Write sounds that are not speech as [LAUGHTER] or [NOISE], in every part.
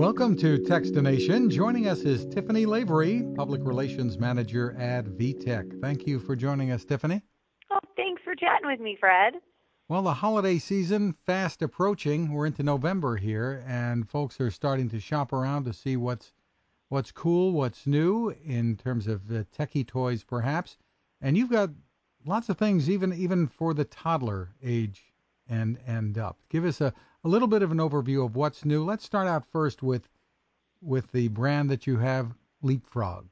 Welcome to Techstination. Joining us is Tiffany Lavery, Public Relations Manager at VTech. Thank you for joining us, Tiffany. Oh, thanks for chatting with me, Fred. Well, the holiday season fast approaching. We're into November here, and folks are starting to shop around to see what's what's cool, what's new in terms of uh, techie toys, perhaps. And you've got lots of things, even even for the toddler age and and up. Give us a, a little bit of an overview of what's new. Let's start out first with with the brand that you have, Leapfrog.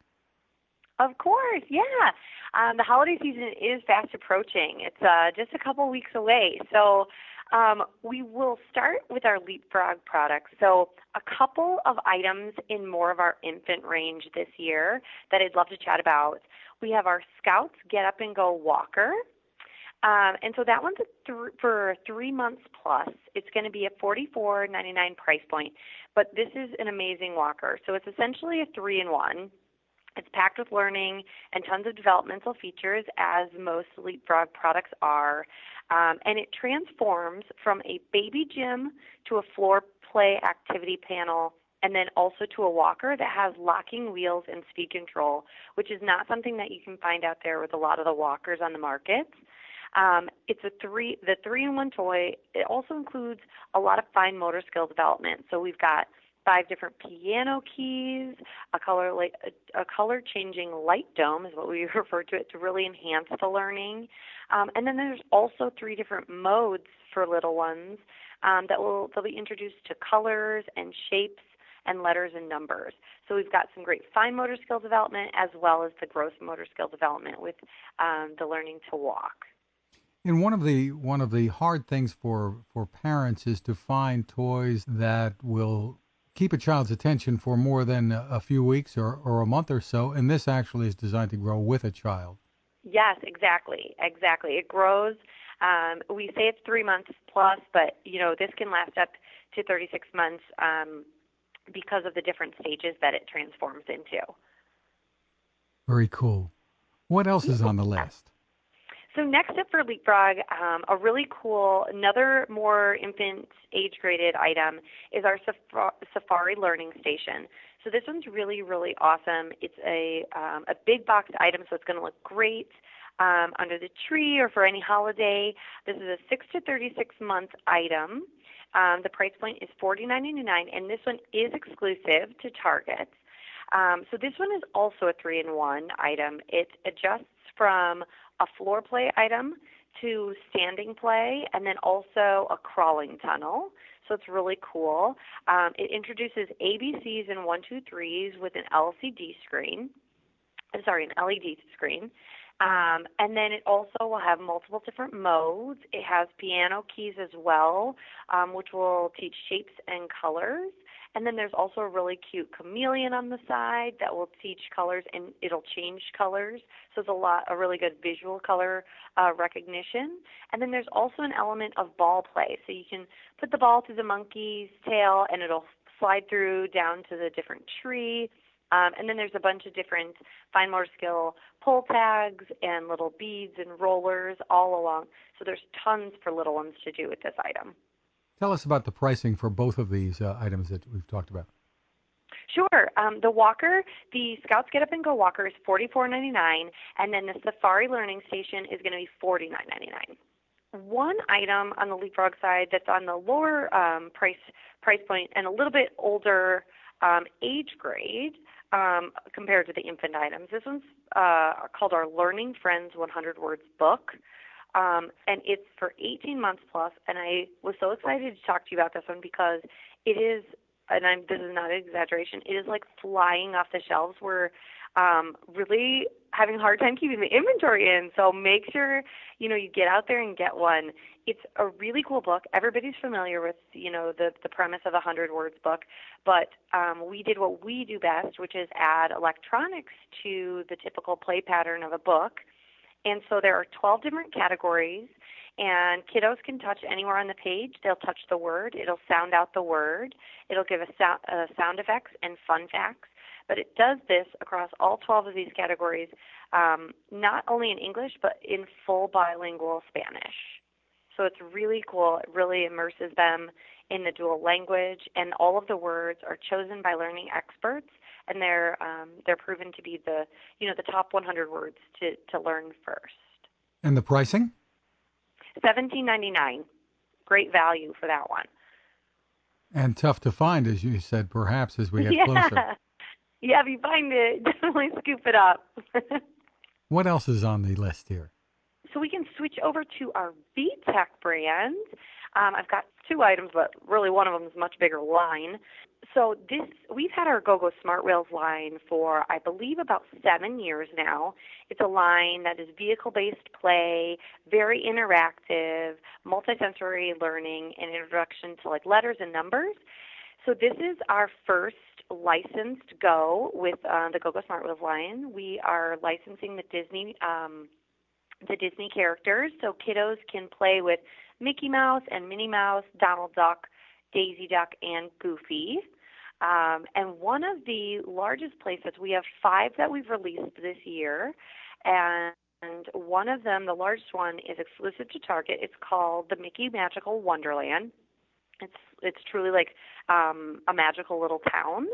Of course, yeah. Um, the holiday season is fast approaching. It's uh, just a couple weeks away. So um, we will start with our Leapfrog products. So a couple of items in more of our infant range this year that I'd love to chat about. We have our Scouts Get Up and Go Walker. Um, and so that one's th- for three months plus. It's going to be a forty-four ninety-nine price point, but this is an amazing walker. So it's essentially a three-in-one. It's packed with learning and tons of developmental features, as most Leapfrog products are. Um, and it transforms from a baby gym to a floor play activity panel and then also to a walker that has locking wheels and speed control, which is not something that you can find out there with a lot of the walkers on the market. Um, it's a three the three in one toy. It also includes a lot of fine motor skill development. So we've got five different piano keys, a color light, a, a color changing light dome is what we [LAUGHS] refer to it to really enhance the learning. Um, and then there's also three different modes for little ones um, that will they'll be introduced to colors and shapes and letters and numbers. So we've got some great fine motor skill development as well as the gross motor skill development with um, the learning to walk. And one of the one of the hard things for for parents is to find toys that will keep a child's attention for more than a few weeks or, or a month or so. And this actually is designed to grow with a child. Yes, exactly, exactly. It grows. Um, we say it's three months plus, but you know this can last up to 36 months um, because of the different stages that it transforms into. Very cool. What else is on the list? So next up for Leapfrog, um, a really cool, another more infant age graded item is our Safari Learning Station. So this one's really, really awesome. It's a um, a big box item, so it's going to look great um, under the tree or for any holiday. This is a six to thirty six month item. Um, the price point is forty nine ninety nine, and this one is exclusive to Target. Um, so this one is also a three in one item. It adjusts from a floor play item to standing play and then also a crawling tunnel. So it's really cool. Um, it introduces ABCs and one, two, threes with an LCD screen. I'm sorry, an LED screen. Um, and then it also will have multiple different modes. It has piano keys as well, um, which will teach shapes and colors. And then there's also a really cute chameleon on the side that will teach colors and it'll change colors. So it's a lot, a really good visual color uh, recognition. And then there's also an element of ball play. So you can put the ball through the monkey's tail and it'll slide through down to the different tree. Um, and then there's a bunch of different fine motor skill pull tags and little beads and rollers all along. So there's tons for little ones to do with this item. Tell us about the pricing for both of these uh, items that we've talked about. Sure. Um, the walker, the Scouts Get Up and Go walker is forty four ninety nine, and then the Safari Learning Station is going to be forty nine ninety nine. One item on the Leapfrog side that's on the lower um, price price point and a little bit older um, age grade um, compared to the infant items. This one's uh, called our Learning Friends 100 Words book. Um, and it's for 18 months plus. And I was so excited to talk to you about this one because it is, and I'm, this is not an exaggeration, it is like flying off the shelves. We're um, really having a hard time keeping the inventory in. So make sure you know you get out there and get one. It's a really cool book. Everybody's familiar with you know the the premise of a hundred words book, but um, we did what we do best, which is add electronics to the typical play pattern of a book and so there are 12 different categories, and kiddos can touch anywhere on the page. They'll touch the word, it'll sound out the word, it'll give us sound, uh, sound effects and fun facts. But it does this across all 12 of these categories, um, not only in English, but in full bilingual Spanish. So it's really cool. It really immerses them in the dual language, and all of the words are chosen by learning experts, and they're um, they're proven to be the you know the top 100 words to to learn first. And the pricing? Seventeen ninety nine. Great value for that one. And tough to find, as you said, perhaps as we get [LAUGHS] yeah. closer. Yeah, if you find it, [LAUGHS] definitely scoop it up. [LAUGHS] what else is on the list here? So we can switch over to our VTech brand. Um, I've got two items, but really one of them is a much bigger line. So this we've had our GoGo Smart Wheels line for I believe about seven years now. It's a line that is vehicle-based play, very interactive, multisensory learning, and introduction to like letters and numbers. So this is our first licensed Go with uh, the GoGo Smart Wheels line. We are licensing the Disney um, the Disney characters, so kiddos can play with Mickey Mouse and Minnie Mouse, Donald Duck, Daisy Duck, and Goofy. Um, and one of the largest playsets, we have five that we've released this year, and one of them, the largest one, is exclusive to Target. It's called the Mickey Magical Wonderland. It's it's truly like um, a magical little town,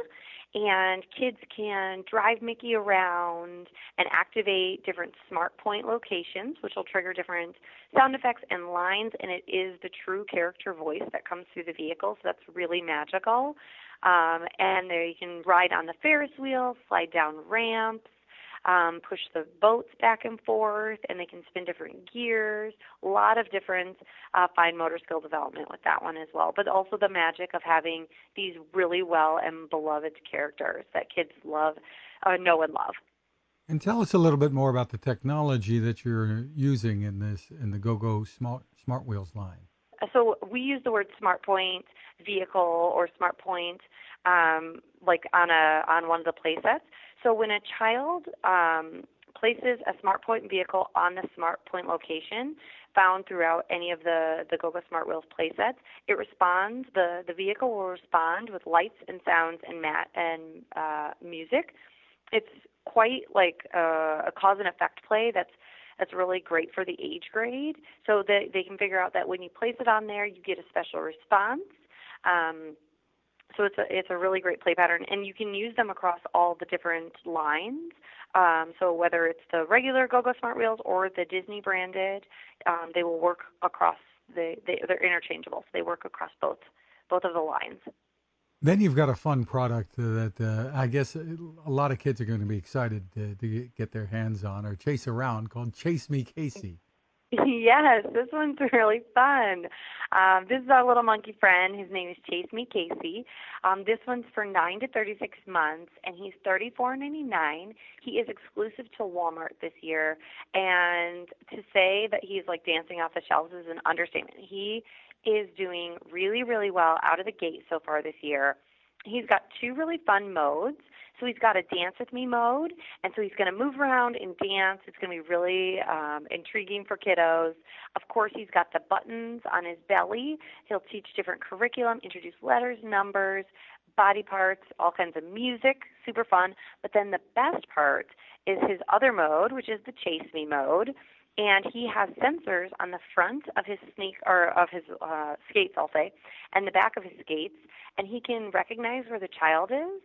and kids can drive Mickey around and activate different smart point locations, which will trigger different sound effects and lines. And it is the true character voice that comes through the vehicle, so that's really magical. Um, and there you can ride on the Ferris wheel, slide down ramps, um, push the boats back and forth, and they can spin different gears. A lot of different uh, fine motor skill development with that one as well, but also the magic of having these really well and beloved characters that kids love, uh, know, and love. And tell us a little bit more about the technology that you're using in this in the GoGo Smart Smart Wheels line. So we use the word SmartPoint vehicle or SmartPoint um, like on a on one of the playsets. So when a child um, places a SmartPoint vehicle on the SmartPoint location found throughout any of the the GoGo Smart Wheels playsets, it responds. the The vehicle will respond with lights and sounds and mat and uh, music. It's quite like a, a cause and effect play that's that's really great for the age grade. So that they can figure out that when you place it on there, you get a special response. Um, so it's a it's a really great play pattern, and you can use them across all the different lines. Um, so whether it's the regular GoGo Smart Wheels or the Disney branded, um, they will work across. The, they they're interchangeable, so they work across both both of the lines. Then you've got a fun product that uh, I guess a lot of kids are going to be excited to, to get their hands on or chase around called Chase Me Casey. [LAUGHS] Yes, this one's really fun. Um, this is our little monkey friend. His name is Chase Me Casey. Um, this one's for nine to thirty-six months, and he's thirty-four ninety-nine. He is exclusive to Walmart this year, and to say that he's like dancing off the shelves is an understatement. He is doing really, really well out of the gate so far this year. He's got two really fun modes. So he's got a dance with me mode, and so he's going to move around and dance. It's going to be really um, intriguing for kiddos. Of course, he's got the buttons on his belly. He'll teach different curriculum, introduce letters, numbers, body parts, all kinds of music, super fun. But then the best part is his other mode, which is the chase me mode and he has sensors on the front of his sneak or of his uh, skates, I'll say, and the back of his skates, and he can recognize where the child is.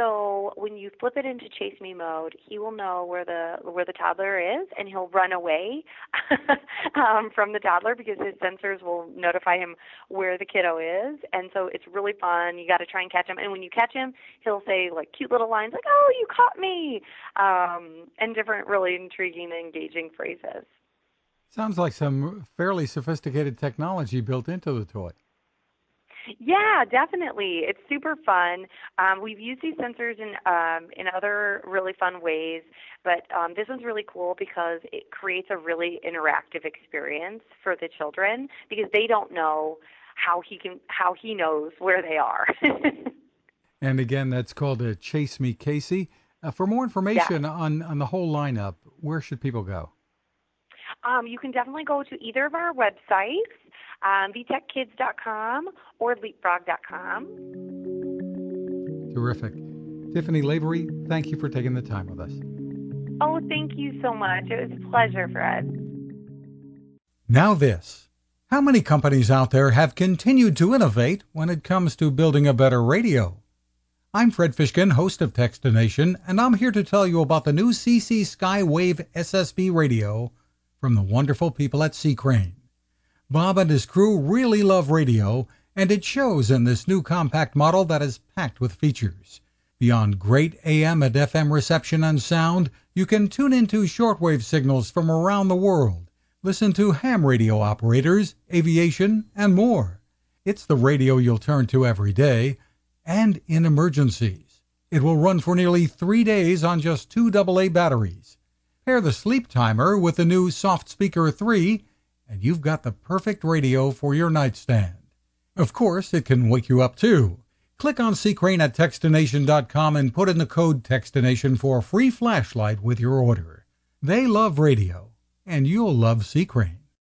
So when you flip it into chase me mode, he will know where the where the toddler is, and he'll run away [LAUGHS] um, from the toddler because his sensors will notify him where the kiddo is. And so it's really fun. You got to try and catch him, and when you catch him, he'll say like cute little lines like "Oh, you caught me," um, and different really intriguing and engaging phrases. Sounds like some fairly sophisticated technology built into the toy. Yeah, definitely. It's super fun. Um, we've used these sensors in um, in other really fun ways, but um, this one's really cool because it creates a really interactive experience for the children because they don't know how he can how he knows where they are. [LAUGHS] and again, that's called a Chase Me Casey. Uh, for more information yeah. on on the whole lineup, where should people go? Um, you can definitely go to either of our websites um, vtechkids.com or leapfrog.com. Terrific. Tiffany Lavery, thank you for taking the time with us. Oh, thank you so much. It was a pleasure, Fred. Now, this. How many companies out there have continued to innovate when it comes to building a better radio? I'm Fred Fishkin, host of Techstination, and I'm here to tell you about the new CC Skywave SSB radio from the wonderful people at C. Crane. Bob and his crew really love radio, and it shows in this new compact model that is packed with features. Beyond great AM and FM reception and sound, you can tune into shortwave signals from around the world Listen to ham radio operators, aviation, and more. It's the radio you'll turn to every day and in emergencies. It will run for nearly three days on just two AA batteries. Pair the sleep timer with the new Soft Speaker 3, and you've got the perfect radio for your nightstand. Of course, it can wake you up too. Click on Crane at Techstination.com and put in the code Techstination for a free flashlight with your order. They love radio and you'll love C. Crane.